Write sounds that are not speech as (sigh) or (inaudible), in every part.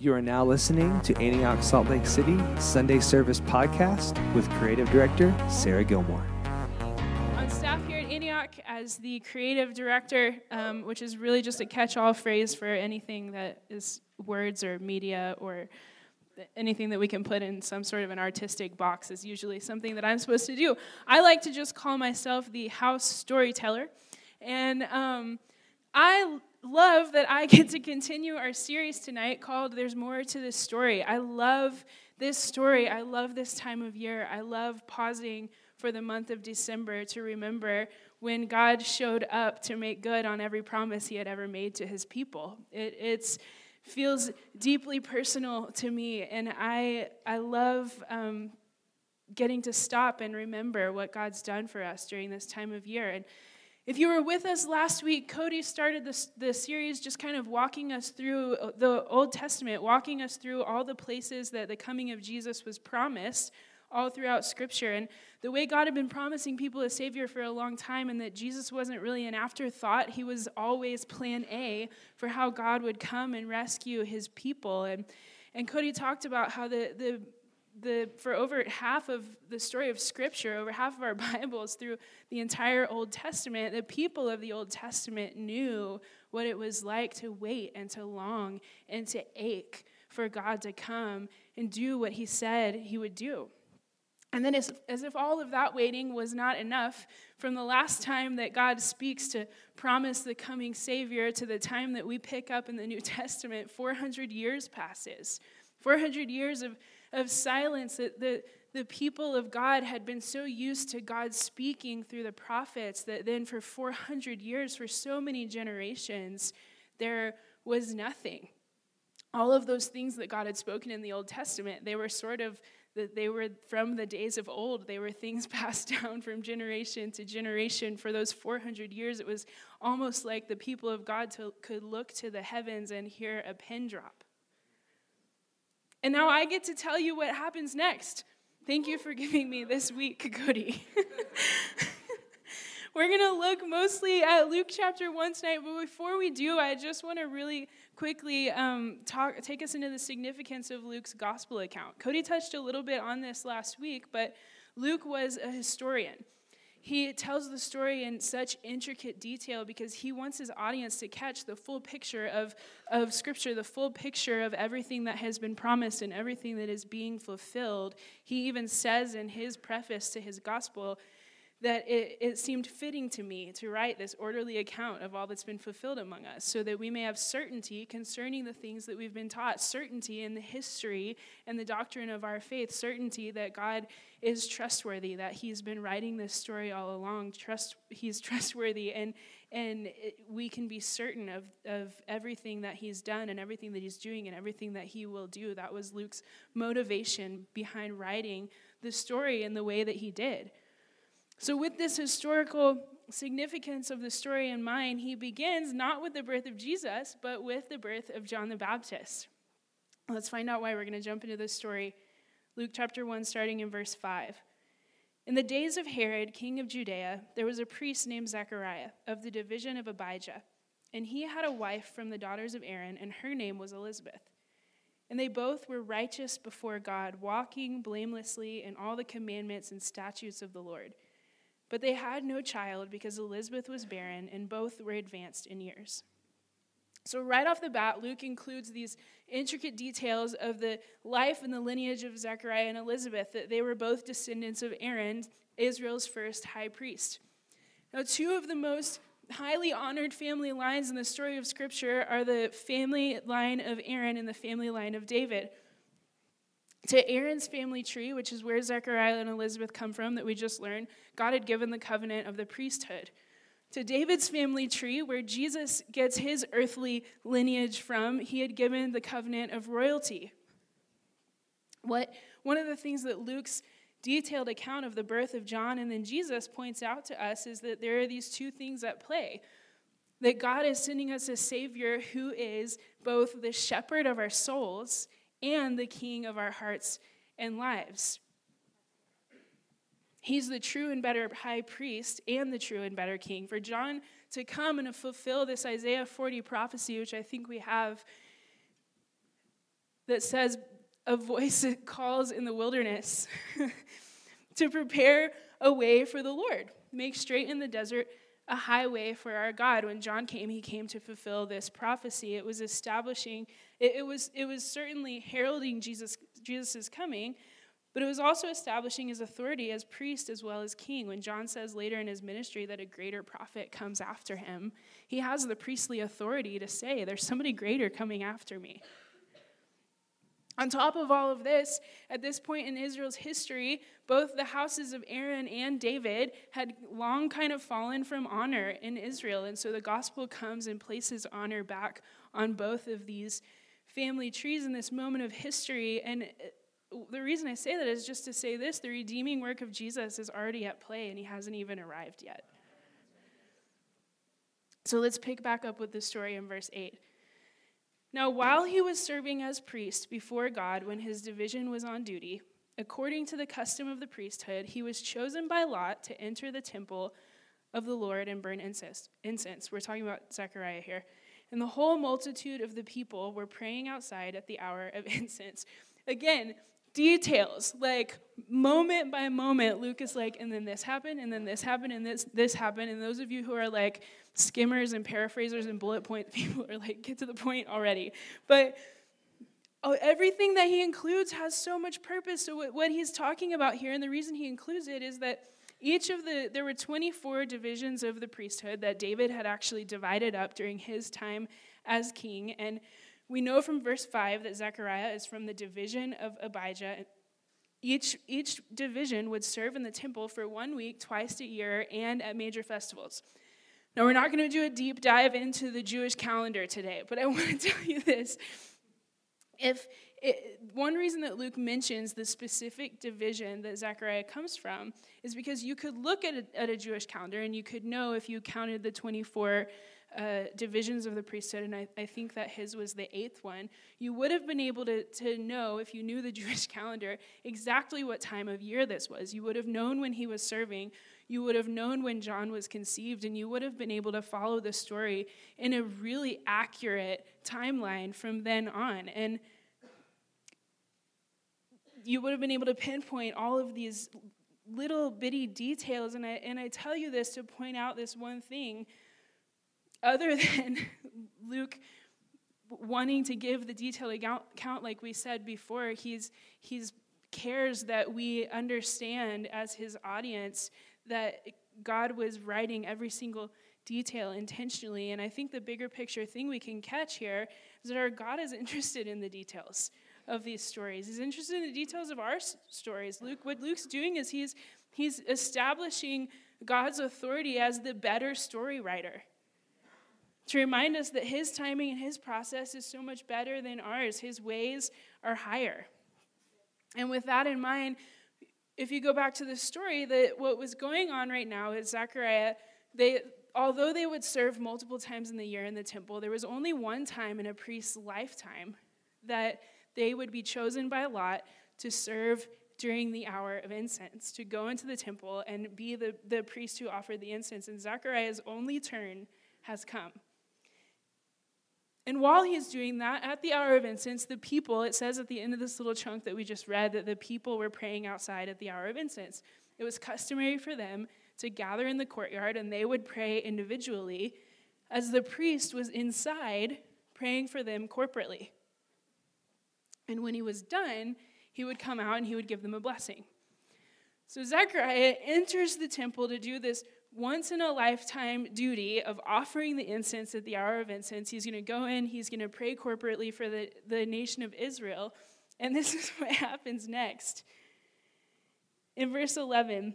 You are now listening to Antioch Salt Lake City Sunday Service Podcast with Creative Director Sarah Gilmore. On staff here at Antioch as the creative director, um, which is really just a catch all phrase for anything that is words or media or anything that we can put in some sort of an artistic box is usually something that I'm supposed to do. I like to just call myself the house storyteller. And um, I love that I get to continue our series tonight called There's More to This Story. I love this story. I love this time of year. I love pausing for the month of December to remember when God showed up to make good on every promise he had ever made to his people. It it's, feels deeply personal to me, and I, I love um, getting to stop and remember what God's done for us during this time of year. And if you were with us last week, Cody started this, the series just kind of walking us through the Old Testament, walking us through all the places that the coming of Jesus was promised all throughout Scripture. And the way God had been promising people a Savior for a long time, and that Jesus wasn't really an afterthought, He was always plan A for how God would come and rescue His people. And, and Cody talked about how the, the the, for over half of the story of Scripture, over half of our (laughs) Bibles through the entire Old Testament, the people of the Old Testament knew what it was like to wait and to long and to ache for God to come and do what He said He would do. And then, as, as if all of that waiting was not enough, from the last time that God speaks to promise the coming Savior to the time that we pick up in the New (laughs) Testament, 400 years passes. 400 years of of silence that the, the people of God had been so used to God speaking through the prophets that then for 400 years, for so many generations, there was nothing. All of those things that God had spoken in the Old Testament, they were sort of they were from the days of old. They were things (laughs) passed down from generation to generation. For those 400 years, it was almost like the people of God to, could look to the heavens and hear a pin drop. And now I get to tell you what happens next. Thank you for giving me this week, Cody. (laughs) We're going to look mostly at Luke chapter 1 tonight, but before we do, I just want to really quickly um, talk, take us into the significance of Luke's gospel account. Cody touched a little bit on this last week, but Luke was a historian. He tells the story in such intricate detail because he wants his audience to catch the full picture of, of Scripture, the full picture of everything that has been promised and everything that is being fulfilled. He even says in his preface to his gospel that it, it seemed fitting to me to write this orderly account of all that's been fulfilled among us so that we may have certainty concerning the things that we've been taught, certainty in the history and the doctrine of our faith, certainty that God is trustworthy, that He's been writing this story all along. Trust, he's (laughs) trustworthy, and, and it, we can be certain of, of everything that He's done and everything that He's doing and everything that He will do. That was Luke's motivation behind writing the story in the way that he did. So, with this historical significance of the story in mind, he begins not with the birth of Jesus, but with the birth of John the Baptist. Let's find out why. We're going to jump into this story. Luke chapter 1, starting in verse 5. In the days of Herod, king of Judea, there was a priest named Zechariah of the division of Abijah. And he had a wife from the daughters of Aaron, and her name was Elizabeth. And they both were righteous before God, walking blamelessly in all the commandments and statutes of the Lord. But they had no child because Elizabeth was barren, and both were advanced in years. So, right off the bat, Luke includes these intricate details of the life and the lineage of Zechariah and Elizabeth, that they were both descendants of Aaron, Israel's first high priest. Now, two of the most highly honored family lines in the story of Scripture are the family line of Aaron and the family line of David to Aaron's family tree, which is where Zechariah and Elizabeth come from, that we just learned, God had given the covenant of the priesthood. To David's family tree, where Jesus gets his earthly lineage from, he had given the covenant of royalty. What, one of the things that Luke's detailed account of the birth of John and then Jesus points out to us is that there are these two things at play. That God is sending us a Savior who is both the shepherd of our souls and the king of our hearts and lives. He's the true and better high priest and the true and better king. For John to come and to fulfill this Isaiah 40 prophecy, which I think we have, that says, A voice (laughs) calls in the wilderness (laughs) to prepare a way for the Lord, make straight in the desert a highway for our God. When John came, he came to fulfill this prophecy. It was establishing, it, it was, it was certainly heralding Jesus' Jesus' coming, but it was also establishing his authority as priest as well as king. When John says later in his ministry that a greater prophet comes after him, he has the priestly authority to say, There's somebody greater coming after me. On top of all of this, at this point in Israel's history, both the houses of Aaron and David had long kind of fallen from honor in Israel. And so the gospel comes and places honor back on both of these family trees in this moment of history. And the reason I say that is just to say this the redeeming work of Jesus is already at play and he hasn't even arrived yet. So let's pick back up with the story in verse 8. Now, while he was serving as priest before God when his division was on duty, according to the custom of the priesthood, he was chosen by lot to enter the temple of the Lord and burn incense. incense. We're talking about Zechariah here. And the whole multitude of the people were praying outside at the hour of (laughs) incense. Again, details, like moment by moment, Luke is like, and then this happened, and then this happened, and this this happened. And those of you who are like skimmers and paraphrasers and bullet point (laughs) people are like, get to the point already. But oh, everything that he includes has so much purpose. So what, what he's talking about here, and the reason he includes it is that each of the there were 24 divisions of the priesthood that David had actually divided up during his time as king and we know from verse 5 that Zechariah is from the division of Abijah. Each, each division would serve in the temple for one week, twice a year, and at major festivals. Now, we're not going to do a deep dive into the Jewish calendar today, but I (laughs) want to tell you this. If it, one reason that Luke mentions the specific division that Zechariah comes from is because you could look at a, at a Jewish calendar and you could know if you counted the 24 uh, divisions of the priesthood, and I, I, think that his was the eighth one, you would have been able to, to know, if you knew the (laughs) Jewish calendar, exactly what time of year this was. You would have known when he was serving, you would have known when John was conceived, and you would have been able to follow the story in a really accurate timeline from then on. And you would have been able to pinpoint all of these little bitty details. And I, and I tell you this to point out this one thing other (laughs) than Luke wanting to give the detailed account, like we said before, he's, he's cares that we understand as his audience that God was writing every single detail intentionally. And I think the bigger picture thing we can catch here is that our God is interested in the details of these stories. He's interested in the details of our stories. Luke, what Luke's doing is he's he's establishing God's authority as the better story writer to remind us that his timing and his process is so much better than ours. His ways are higher. And with that in mind, if you go back to the story, that what was going on right now is Zechariah, they although they would serve multiple times in the year in the temple, there was only one time in a priest's lifetime that they would be chosen by lot to serve during the hour of incense, to go into the temple and be the, the priest who offered the incense. And Zechariah's only turn has come. And while he's doing that, at the hour of incense, the people, it says at the end of this little chunk that we just read, that the people were praying outside at the hour of incense. It was customary for them to gather in the courtyard and they would pray individually as the priest was inside praying for them corporately. And when he was done, he would come out and he would give them a blessing. So Zechariah enters the temple to do this once in a lifetime duty of offering the incense at the hour of incense. He's going to go in, he's going to pray corporately for the, the nation of Israel. And this (laughs) is what happens next. In verse 11,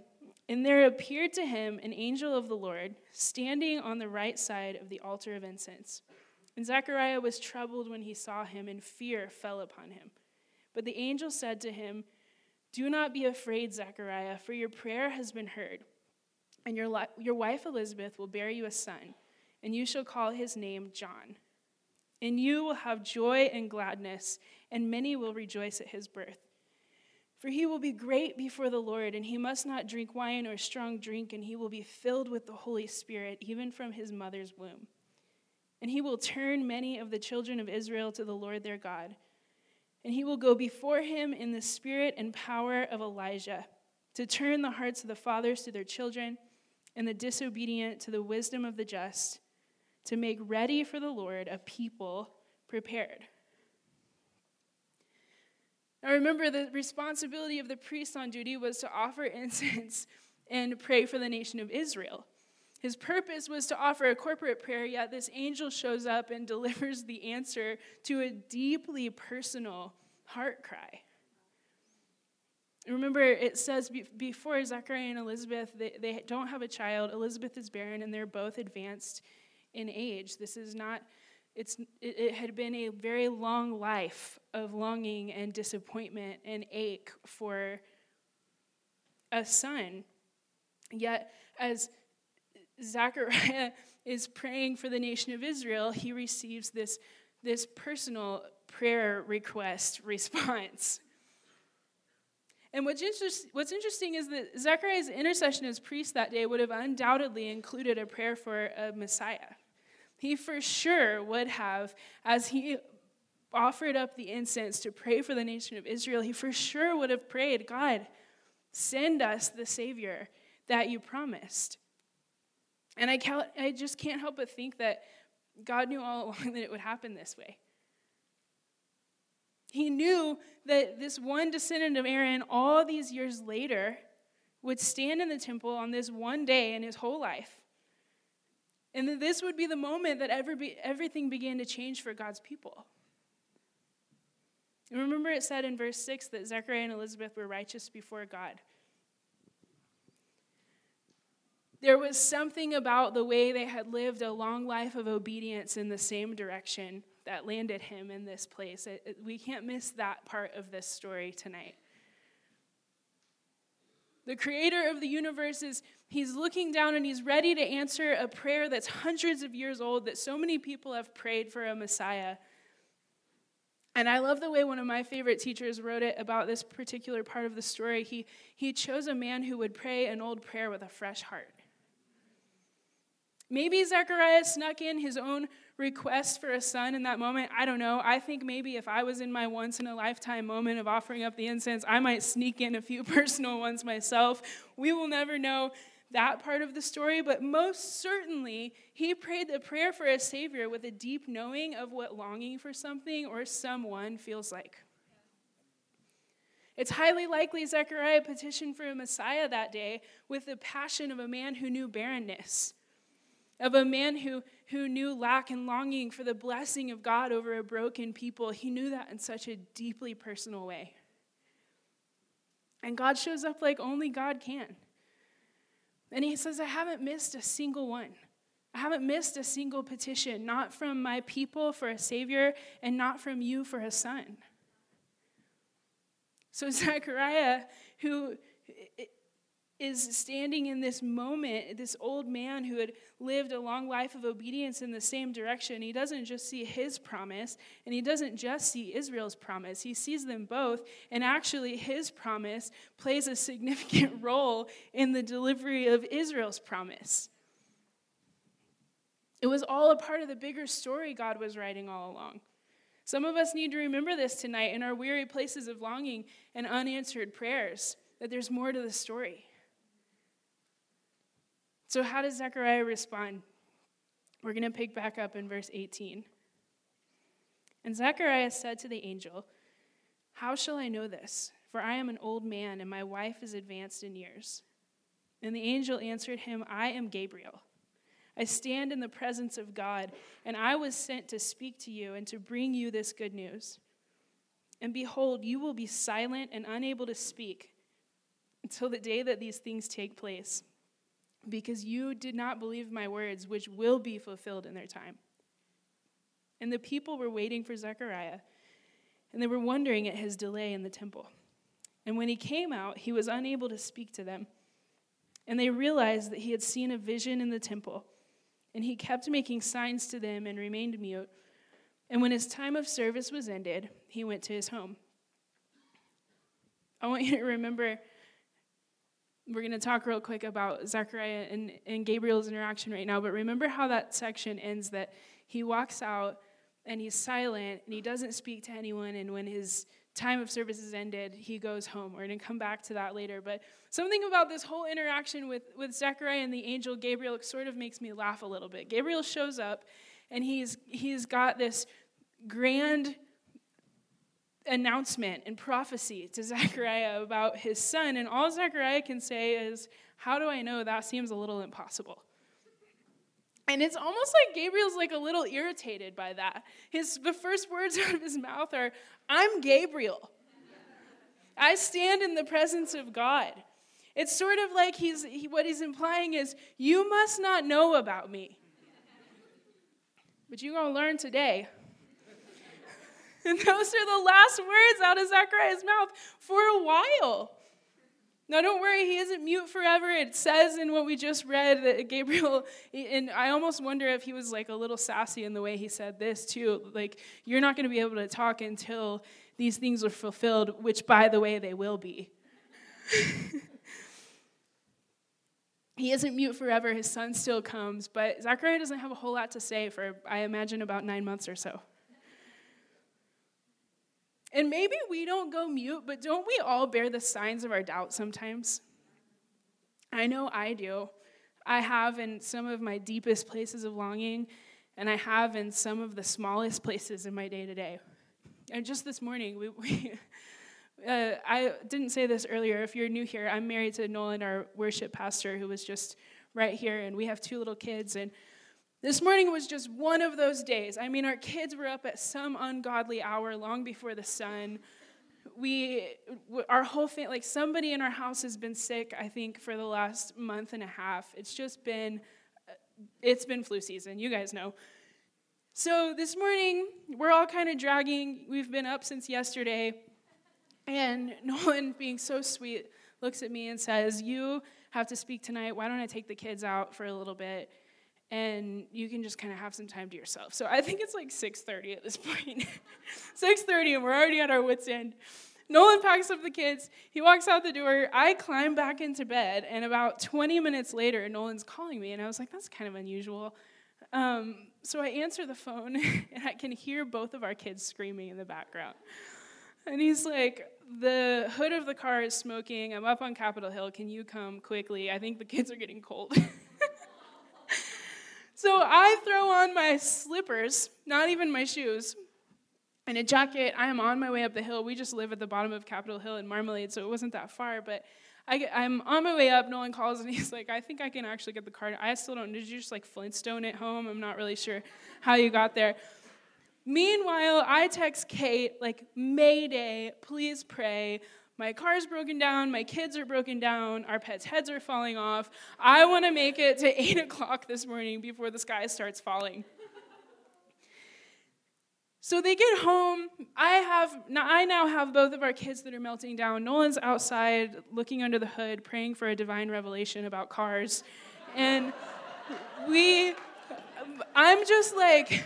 and there appeared to him an angel of the Lord standing on the right side of the altar of incense. And Zechariah was troubled when he saw him, and fear fell upon him. But the angel said to him, Do not be afraid, Zechariah, for your prayer has been heard and your, li- your wife Elizabeth will bear you a son, and you shall call his name John. And you will have joy and gladness, and many will rejoice at his birth. For he will be great before the Lord, and he must not drink wine or strong drink, and he will be filled with the Holy Spirit, even from his mother's womb. And he will turn many of the children of Israel to the Lord their God and he will go before him in the spirit and power of Elijah to turn the hearts of the fathers to their children and the disobedient to the wisdom of the just, to make ready for the Lord a people prepared. Now remember, the responsibility of the priest on duty was to offer (laughs) incense and pray for the nation of Israel. His purpose was to offer a corporate prayer, yet this angel shows up and (laughs) delivers the answer to a deeply personal heart cry. Remember, it says before Zechariah and Elizabeth, they, they don't have a child. Elizabeth is barren, and they're both advanced in age. This is not, it's, it, it had been a very long life of longing and disappointment and ache for a son. Yet, as Zechariah is praying for the nation of Israel, he receives this, this personal prayer request response. And what's, interest, what's interesting is that Zechariah's intercession as priest that day would have undoubtedly included a prayer for a Messiah. He for sure would have, as he offered up the incense to pray for the nation of Israel, he for sure would have prayed, God, send us the Savior that you promised. And I, can't, I just can't help but think that God knew all (laughs) along that it would happen this way. He knew that this one descendant of Aaron, all these years later, would stand in the temple on this one day in his whole life. And that this would be the moment that every, everything began to change for God's people. Remember, it said in verse 6 that Zechariah and Elizabeth were righteous before God. There was something about the way they had lived a long life of obedience in the same direction that landed him in this place. It, it, we can't miss that part of this story tonight. The creator of the universe is he's looking down and he's ready to answer a prayer that's hundreds of years old that so many people have prayed for a Messiah. And I love the way one of my favorite teachers wrote it about this particular part of the story. He, he chose a man who would pray an old prayer with a fresh heart. Maybe Zechariah snuck in his own request for a son in that moment. I don't know. I think maybe if I was in my once in a lifetime moment of offering up the incense, I might sneak in a few (laughs) personal ones myself. We will never know that part of the story, but most certainly he prayed the prayer for a Savior with a deep knowing of what longing for something or someone feels like. It's highly likely Zechariah petitioned for a Messiah that day with the passion of a man who knew barrenness of a man who, who knew lack and longing for the blessing of God over a broken people. He knew that in such a deeply personal way. And God shows up like only God can. And he says, I haven't missed a single one. I haven't missed a single petition, not from my people for a Savior and not from you for a son. So, (laughs) Zechariah, who is standing in this moment, this old man who had lived a long life of obedience in the same direction. He doesn't just see his promise, and he doesn't just see Israel's promise. He sees them both, and actually, his promise plays a significant (laughs) role in the delivery of Israel's promise. It was all a part of the bigger story God was writing all along. Some of us need to remember this tonight in our weary places of longing and unanswered prayers, that there's more to the story. So, how does Zechariah respond? We're going to pick back up in verse 18. And Zechariah said to the angel, How shall I know this? For I am an old man, and my wife is advanced in years. And the angel answered him, I am Gabriel. I stand in the presence of God, and I was sent to speak to you and to bring you this good news. And behold, you will be silent and unable to speak until the day that these things take place because you did not believe my words, which will be fulfilled in their time. And the people were waiting for Zechariah, and they were wondering at his delay in the temple. And when he came out, he was unable to speak to them. And they realized that he had seen a vision in the temple. And he kept making signs to them and remained mute. And when his time of service was ended, he went to his home. I want you to remember we're going to talk real quick about Zechariah and, and Gabriel's interaction right now, but remember how that section ends that he walks out and he's silent and he doesn't speak to anyone. And when his time of service is ended, he goes home. We're going to come back to that later. But something about this whole interaction with, with Zechariah and the angel Gabriel sort of makes me laugh a little bit. Gabriel shows up and he's, he's got this grand announcement and prophecy to (laughs) Zechariah about his son. And all Zechariah can say is, How do I know? That seems a little impossible. And it's almost like Gabriel's like a little irritated by that. His the first words (laughs) out of his mouth are, "I'm Gabriel. I stand in the presence of God." It's sort of like he's he, what he's implying is, "You must not know about me." But you're to learn today. And (laughs) those are the last words out of Zechariah's mouth for a while. Now, don't worry, he isn't mute forever. It says in what we just read that Gabriel, and I almost wonder if he was like a little sassy in the way he said this, too. Like, you're not going to be able to talk until these things are fulfilled, which, by the way, they will be. (laughs) he isn't mute forever. His son still comes, but Zechariah doesn't have a whole lot to say for, I imagine, about nine months or so. And maybe we don't go mute, but don't we all bear the signs of our doubt sometimes? I know I do. I have in some of my deepest places of longing, and I have in some of the smallest places in my day to day. And just this morning, we, (laughs) we uh, I didn't say this earlier. If you're new here, I'm married to Nolan, our worship pastor, who was just right here, and we have two little kids. And this morning was just one of those days. I mean, our kids were up at some ungodly hour long before the sun. We, our whole family, like somebody in our house has been sick, I think, for the last month and a half. It's just been, uh, it's been flu season. You guys know. So this morning, we're all kind of dragging. We've been up since yesterday. And (laughs) Nolan, being so sweet, looks at me and says, You have to speak tonight. Why don't I take the kids out for a little bit? And you can just kind of have some time to yourself. So I think it's like 6:30 at this (laughs) point. 6:30 and we're already at our wits end. Nolan packs up the kids. He walks out the door. I climb back into bed, and about 20 minutes later, Nolan's calling me, and I was like, "That's kind of unusual." Um, so I answer the phone, (laughs) and I can hear both of our kids screaming in the background. And he's like, "The hood of the car is smoking. I'm up on Capitol Hill. Can you come quickly? I think the kids are getting cold." (laughs) So I throw on my slippers, not even my shoes, and a jacket. I am on my way up the hill. We just live at the bottom of Capitol Hill in Marmalade, so it wasn't that far. But I am on my way up. Nolan calls and (laughs) he's like, I think I can actually get the car. I still don't. Did you just like Flintstone it home? I'm not really sure how you got there. Meanwhile, I text Kate, like, Mayday, please pray. My car's broken down, my kids are broken down, our pets' heads are falling off. I want to make it to 8 (laughs) o'clock this morning before the sky starts falling. So they get home. I have now I now have both of our kids that are melting down. Nolan's outside looking under the hood, praying for a divine revelation about cars. And we I'm just like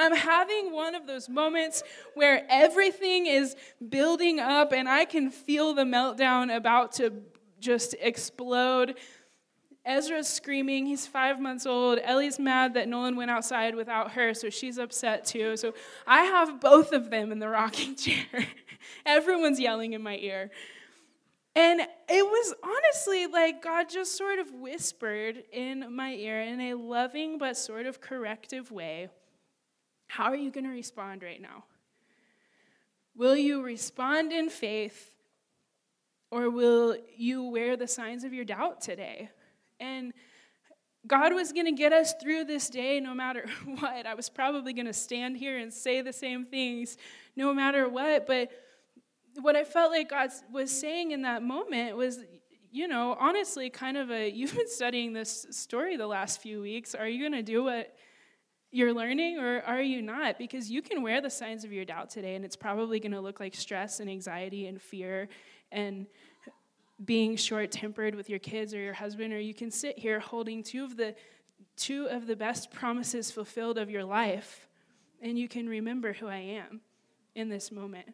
I'm having one of those moments where everything is building up and I can feel the meltdown about to just explode. Ezra's screaming. He's five months old. Ellie's mad that Nolan went outside without her, so she's upset too. So I have both of them in the rocking (laughs) chair. Everyone's yelling in my ear. And it was honestly like God just sort of whispered in my ear in a loving but sort of corrective way how are you going to respond right now? Will you respond in faith or will you wear the signs of your doubt today? And God was going to get us through this day no matter (laughs) what. I was probably going to stand here and say the same things no matter what. But what I felt like God was saying in that moment was, you know, honestly, kind of a (laughs) you've been studying this story the last few weeks. Are you going to do what you're learning or are you not? Because you can wear the signs of your doubt today, and it's probably going to look like stress and anxiety and fear and being short tempered with your kids or your husband, or you can sit here holding two of the two of the best promises fulfilled of your life, and you can remember who I am in this moment.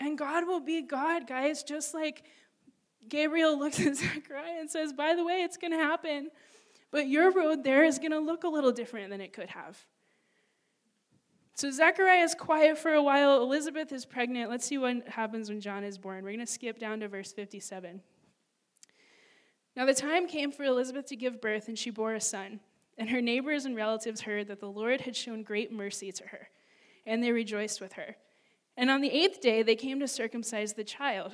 And God will be God, guys, just like Gabriel looks at (laughs) Zechariah and says, By the way, it's going to happen. But your road there is going to look a little different than it could have. So Zechariah is quiet for a while. Elizabeth is pregnant. Let's see what happens when John is born. We're going to skip down to verse 57. Now the time came for Elizabeth to give birth, and she bore a son. And her neighbors and relatives heard that the Lord had shown great mercy to her, and they rejoiced with her. And on the eighth day, they came to circumcise the child.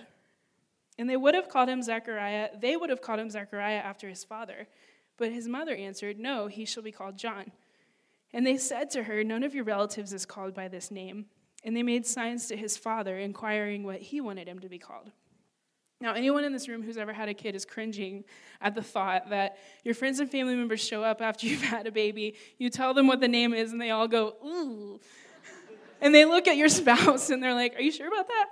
And they would have called him Zechariah, they would have called him Zechariah after his father. But his mother answered, No, he shall be called John. And they said to her, None of your relatives is called by this name. And they made signs to his father, inquiring what he wanted him to be called. Now, anyone in this room who's ever had a kid is cringing at the thought that your friends and family members show up after (laughs) you've had a baby, you tell them what the name is, and they all go, ooh. And they look at your (laughs) spouse and they're like, Are you sure about that?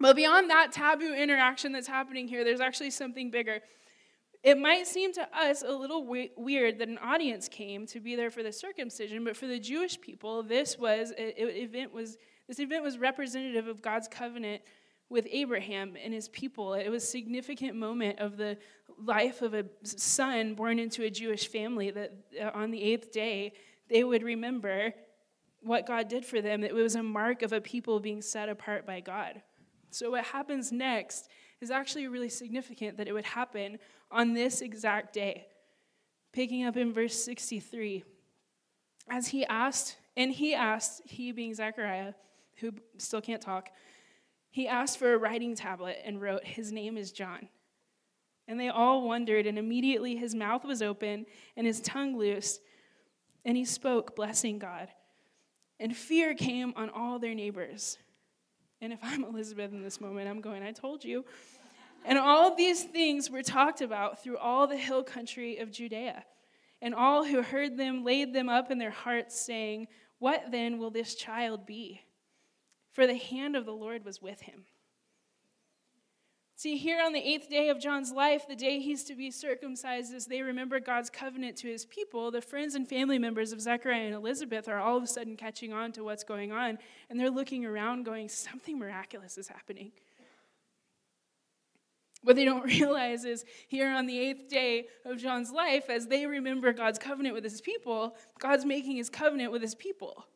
But beyond that taboo interaction that's happening here, there's actually something bigger. It might seem to us a little we- weird that an audience came to be there for the circumcision, but for the Jewish people, this was it, event was this event was representative of God's covenant with Abraham and his people. It was a significant moment of the life of a son born into a Jewish family that uh, on the eighth day they would remember what God did for them. It was a mark of a people being set apart by God. So, what happens next is actually really significant that it would happen on this exact day. Picking up in verse 63. As he asked, and he asked, he being Zechariah, who still can't talk, he asked for a writing tablet and wrote, His name is John. And they all wondered, and immediately his mouth was open and his tongue loosed, and he spoke, blessing God. And fear came on all their neighbors. And if I'm Elizabeth in this moment, I'm going, I told you. And all these things were talked about through all the hill country of Judea. And all who heard them laid them up in their hearts, saying, What then will this child be? for the hand of the Lord was with him. See, here on the eighth day of John's life, the day he's to be circumcised, as they remember God's covenant to his people, the friends and family members of Zechariah and Elizabeth are all of a sudden catching on to what's going on, and they're looking around going, Something miraculous is happening. What they don't (laughs) realize is here on the eighth day of John's life, as they remember God's covenant with his people, God's making his covenant with his people.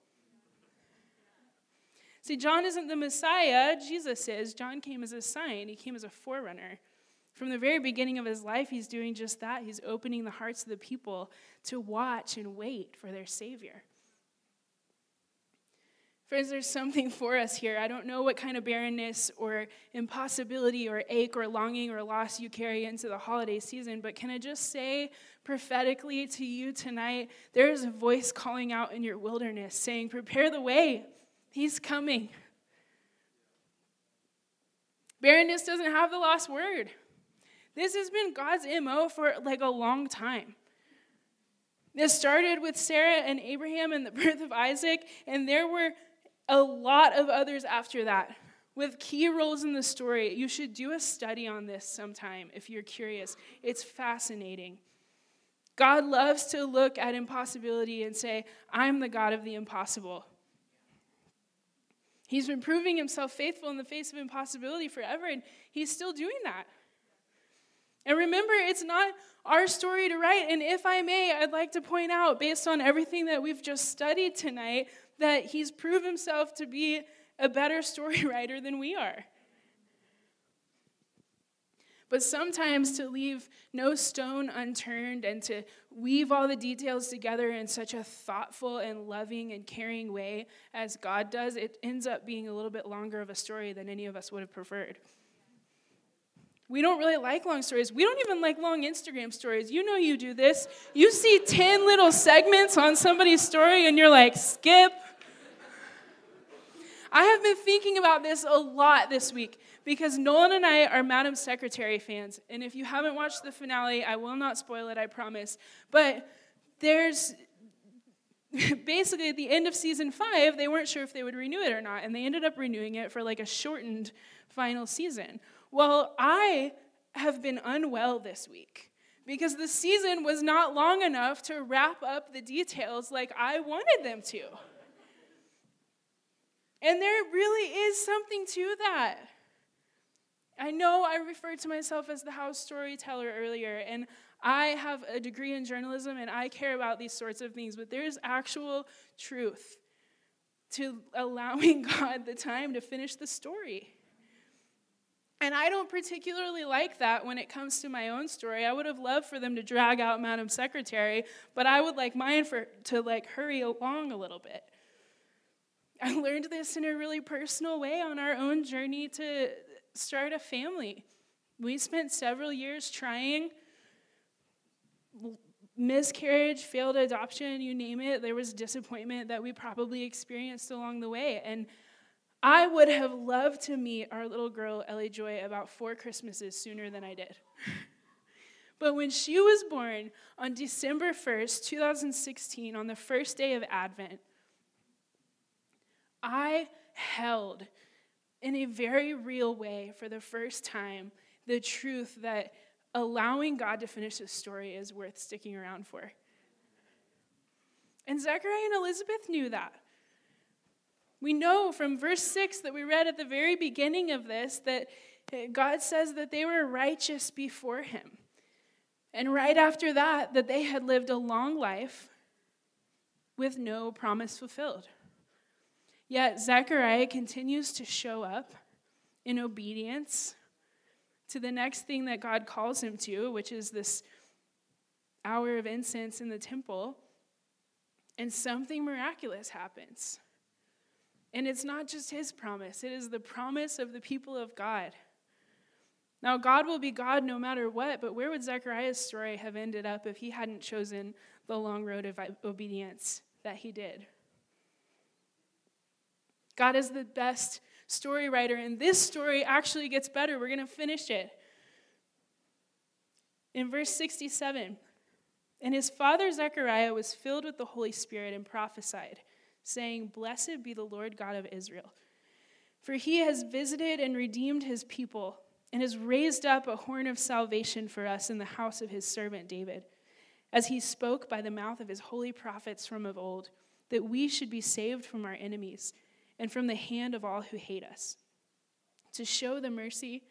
See, John isn't the Messiah, Jesus is. John came as a sign, he came as a forerunner. From the very beginning of his life, he's doing just that. He's opening the hearts of the people to watch and wait for their Savior. Friends, there's something for us here. I don't know what kind of barrenness or impossibility or ache or longing or loss you carry into the holiday season, but can I just say prophetically to you tonight there is a voice calling out in your wilderness saying, Prepare the way. He's coming. Barrenness doesn't have the last word. This has been God's MO for like a long time. This started with Sarah and Abraham and the (laughs) birth of Isaac, and there were a lot of others after that with key roles in the story. You should do a study on this sometime if you're curious. It's fascinating. God loves to look at impossibility and say, I'm the God of the impossible. He's been proving himself faithful in the face of impossibility forever, and he's still doing that. And remember, it's not our story to write. And if I may, I'd like to point out, based on everything that we've just studied tonight, that he's proved himself to be a better (laughs) story writer than we are. But sometimes to leave no stone unturned and to weave all the details together in such a thoughtful and loving and caring way as God does, it ends up being a little bit longer of a story than any of us would have preferred. We don't really like long stories. We don't even like long Instagram stories. You know you do this. You see 10 little segments on somebody's story and you're like, skip. I have been thinking about this a lot this week because Nolan and I are Madam Secretary fans. And if you haven't watched the finale, I will not spoil it, I promise. But there's (laughs) basically at the end of season five, they weren't sure if they would renew it or not. And they ended up renewing it for like a shortened final season. Well, I have been unwell this week because the season was not long enough to wrap up the details like I wanted them to. And there really is something to that. I know I referred to myself as the house storyteller earlier, and I have a degree in journalism and I care about these sorts of things, but there's actual truth to allowing (laughs) God the time to finish the story. And I don't particularly like that when it comes to my own story. I would have loved for them to drag out Madam Secretary, but I would like mine for to like hurry along a little bit. (laughs) I learned this in a really personal way on our own journey to start a family. We spent several years trying miscarriage, failed adoption, you name it. There was disappointment that we probably experienced along the way. And I would have loved to meet our little girl, Ellie Joy, about four Christmases sooner than I did. (laughs) but when she was born on December 1st, 2016, on the first day of Advent, I held in a very real way for the first time the truth that allowing God to finish his story is worth sticking around for. And Zechariah and Elizabeth knew that. We know from verse 6 that we read at the very beginning of this that God says that they were righteous before him. And right after that, that they had lived a long life with no promise fulfilled. Yet Zechariah continues to show up in obedience to the next thing that God calls him to, which is this hour of incense in the temple, and something miraculous happens. And it's not just his promise, it is the promise of the people of God. Now, God will be God no matter what, but where would Zechariah's story have ended up if he hadn't chosen the long road of obedience that he did? God is the best story writer, and this story actually gets better. We're going to finish it. In verse 67, and his father Zechariah was filled with the Holy Spirit and prophesied saying, Blessed be the Lord God of Israel. For he has visited and redeemed his people, and has raised up a horn of salvation for us in the house of his servant David, as he spoke by the mouth of his holy prophets from of old, that we should be saved from our enemies and from the hand of all who hate us, to show the mercy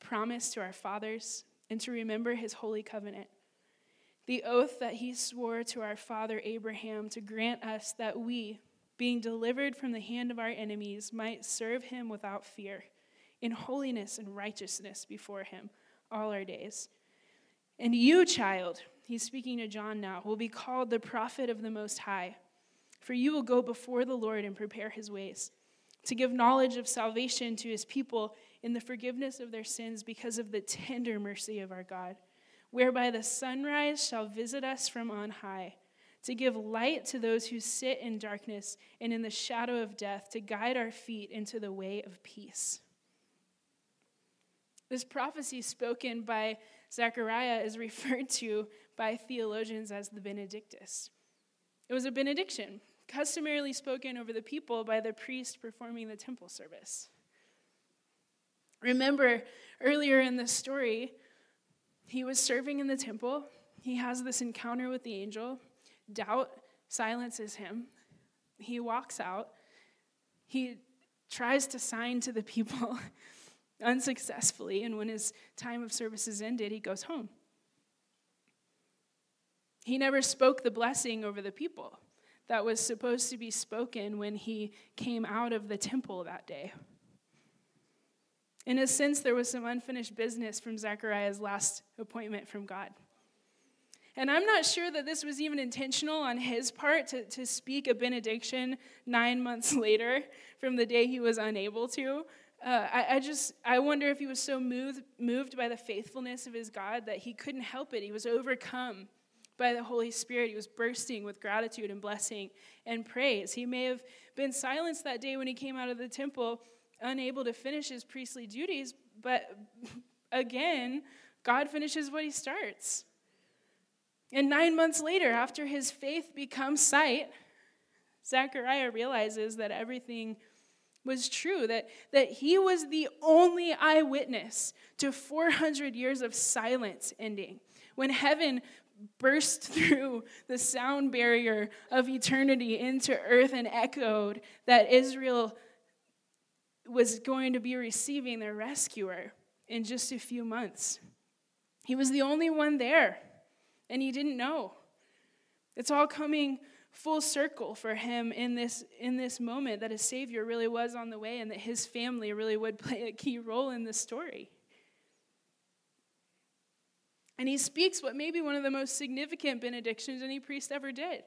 promised to our fathers, and to remember his holy covenant the oath that he swore to our father Abraham to grant us that we, being delivered from the hand of our enemies, might serve him without fear, in holiness and righteousness before him all our days. And you, child, he's speaking to John now, will be called the prophet of the Most High, for you will go before the Lord and prepare his ways, to give knowledge of salvation to his people in the forgiveness of their sins because of the tender mercy of our God whereby the sunrise shall visit us from on high, to give light to those who sit in darkness and in the shadow of death, to guide our feet into the way of peace. This prophecy spoken by Zechariah is (laughs) referred to by theologians as the Benedictus. It was a benediction, customarily spoken over the people by the priest performing the temple service. Remember, earlier in the story, he was serving in the temple. He has this encounter with the angel. Doubt silences him. He walks out. He tries to sign to the people (laughs) unsuccessfully, and when his time of service is ended, he goes home. He never spoke the blessing over the people that was supposed to be spoken when he came out of the temple that day. In a sense, there was some unfinished business from Zechariah's last appointment from God. And I'm not sure that this was even intentional on his part to, to speak a benediction nine months (laughs) later from the day he was unable to. Uh, I, I, just, I wonder if he was so moved, moved by the faithfulness of his God that he couldn't help it. He was overcome by the Holy Spirit. He was bursting with gratitude and blessing and praise. He may have been silenced that day when he came out of the temple unable to finish his priestly duties, but (laughs) again, God finishes what he starts. And nine months later, after his faith becomes sight, Zechariah realizes that everything was true, that, that he was the only eyewitness to 400 years of silence ending. When heaven burst (laughs) through the sound barrier of eternity into earth and echoed that Israel was going to be receiving their rescuer in just a few months. He was the only one there, and he didn't know. It's all coming full circle for him in this in this moment that his savior really was on the way and that his family really would play a key role in this story. And he speaks what may be one of the most significant benedictions any priest ever did.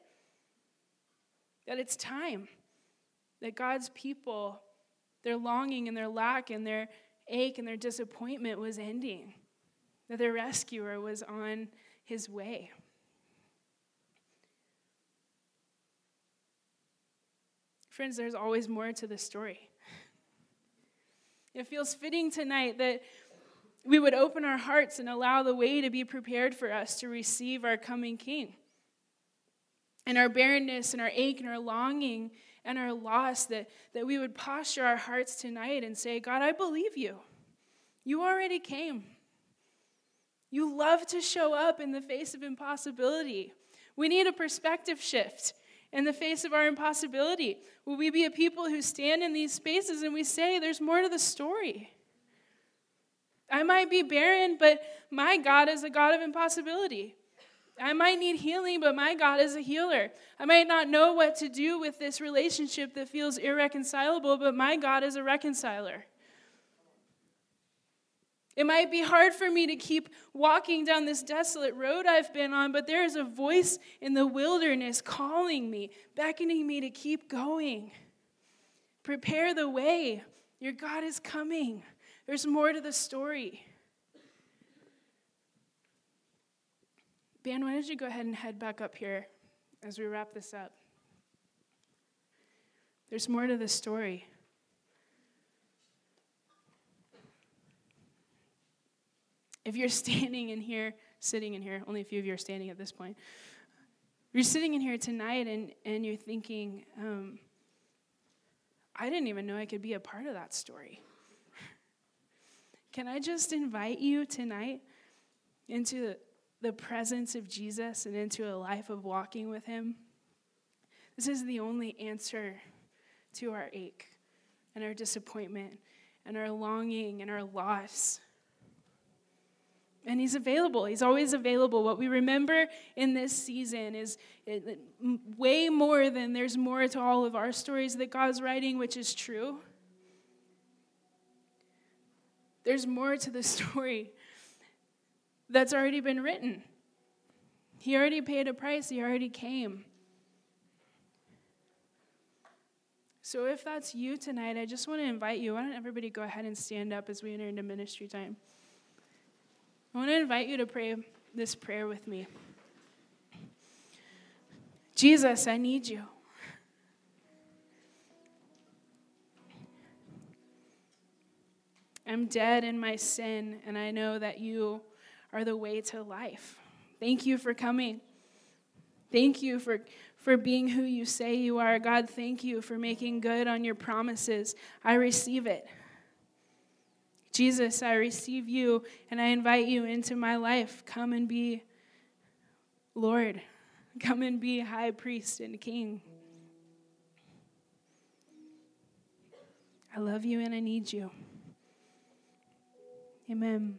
That it's time that God's people, their longing and their lack and their ache and their disappointment was ending, that their rescuer was on his way. Friends, there's always more to the story. It feels fitting tonight that we would open our hearts and allow the way to be prepared for us to receive our coming King. And our barrenness and our ache and our longing and our loss, that, that we would posture our hearts tonight and say, God, I believe you. You already came. You love to show up in the face of impossibility. We need a perspective shift in the face of our impossibility? Will we be a people who stand in these spaces and we say, there's more to the story? I might be barren, but my God is a God of impossibility. I might need healing, but my God is a healer. I might not know what to do with this relationship that feels irreconcilable, but my God is a reconciler. It might be hard for me to keep walking down this desolate road I've been on, but there is a voice in the wilderness calling me, beckoning me to keep going. Prepare the way. Your God is coming. There's more to the story. Ben, why don't you go ahead and head back up here as we wrap this up? There's more to the story. if you're (laughs) standing in here, sitting in here, only a few of you are standing at this point. You're sitting in here tonight and, and you're thinking, um, I didn't even know I could be a part of that story. Can I just invite you tonight into the presence of Jesus and into a life of walking with Him? This is the only answer to our ache and our disappointment and our longing and our loss. And he's available. He's always available. What we remember in this season is way more than there's more to all of our stories that God's writing, which is true. There's more to the (laughs) story that's already been written. He already paid a price, he already came. So, if that's you tonight, I just want to invite you. Why don't everybody go ahead and stand up as we enter into ministry time? I want to invite you to pray this prayer with me. Jesus, I need you. I'm dead in my sin, and I know that you are the way to life. Thank you for coming. Thank you for, for being who you say you are. God, thank you for making good on your promises. I receive it. Jesus, I receive you and I invite you into my life. Come and be Lord. Come and be high priest and king. I love you and I need you. Amen.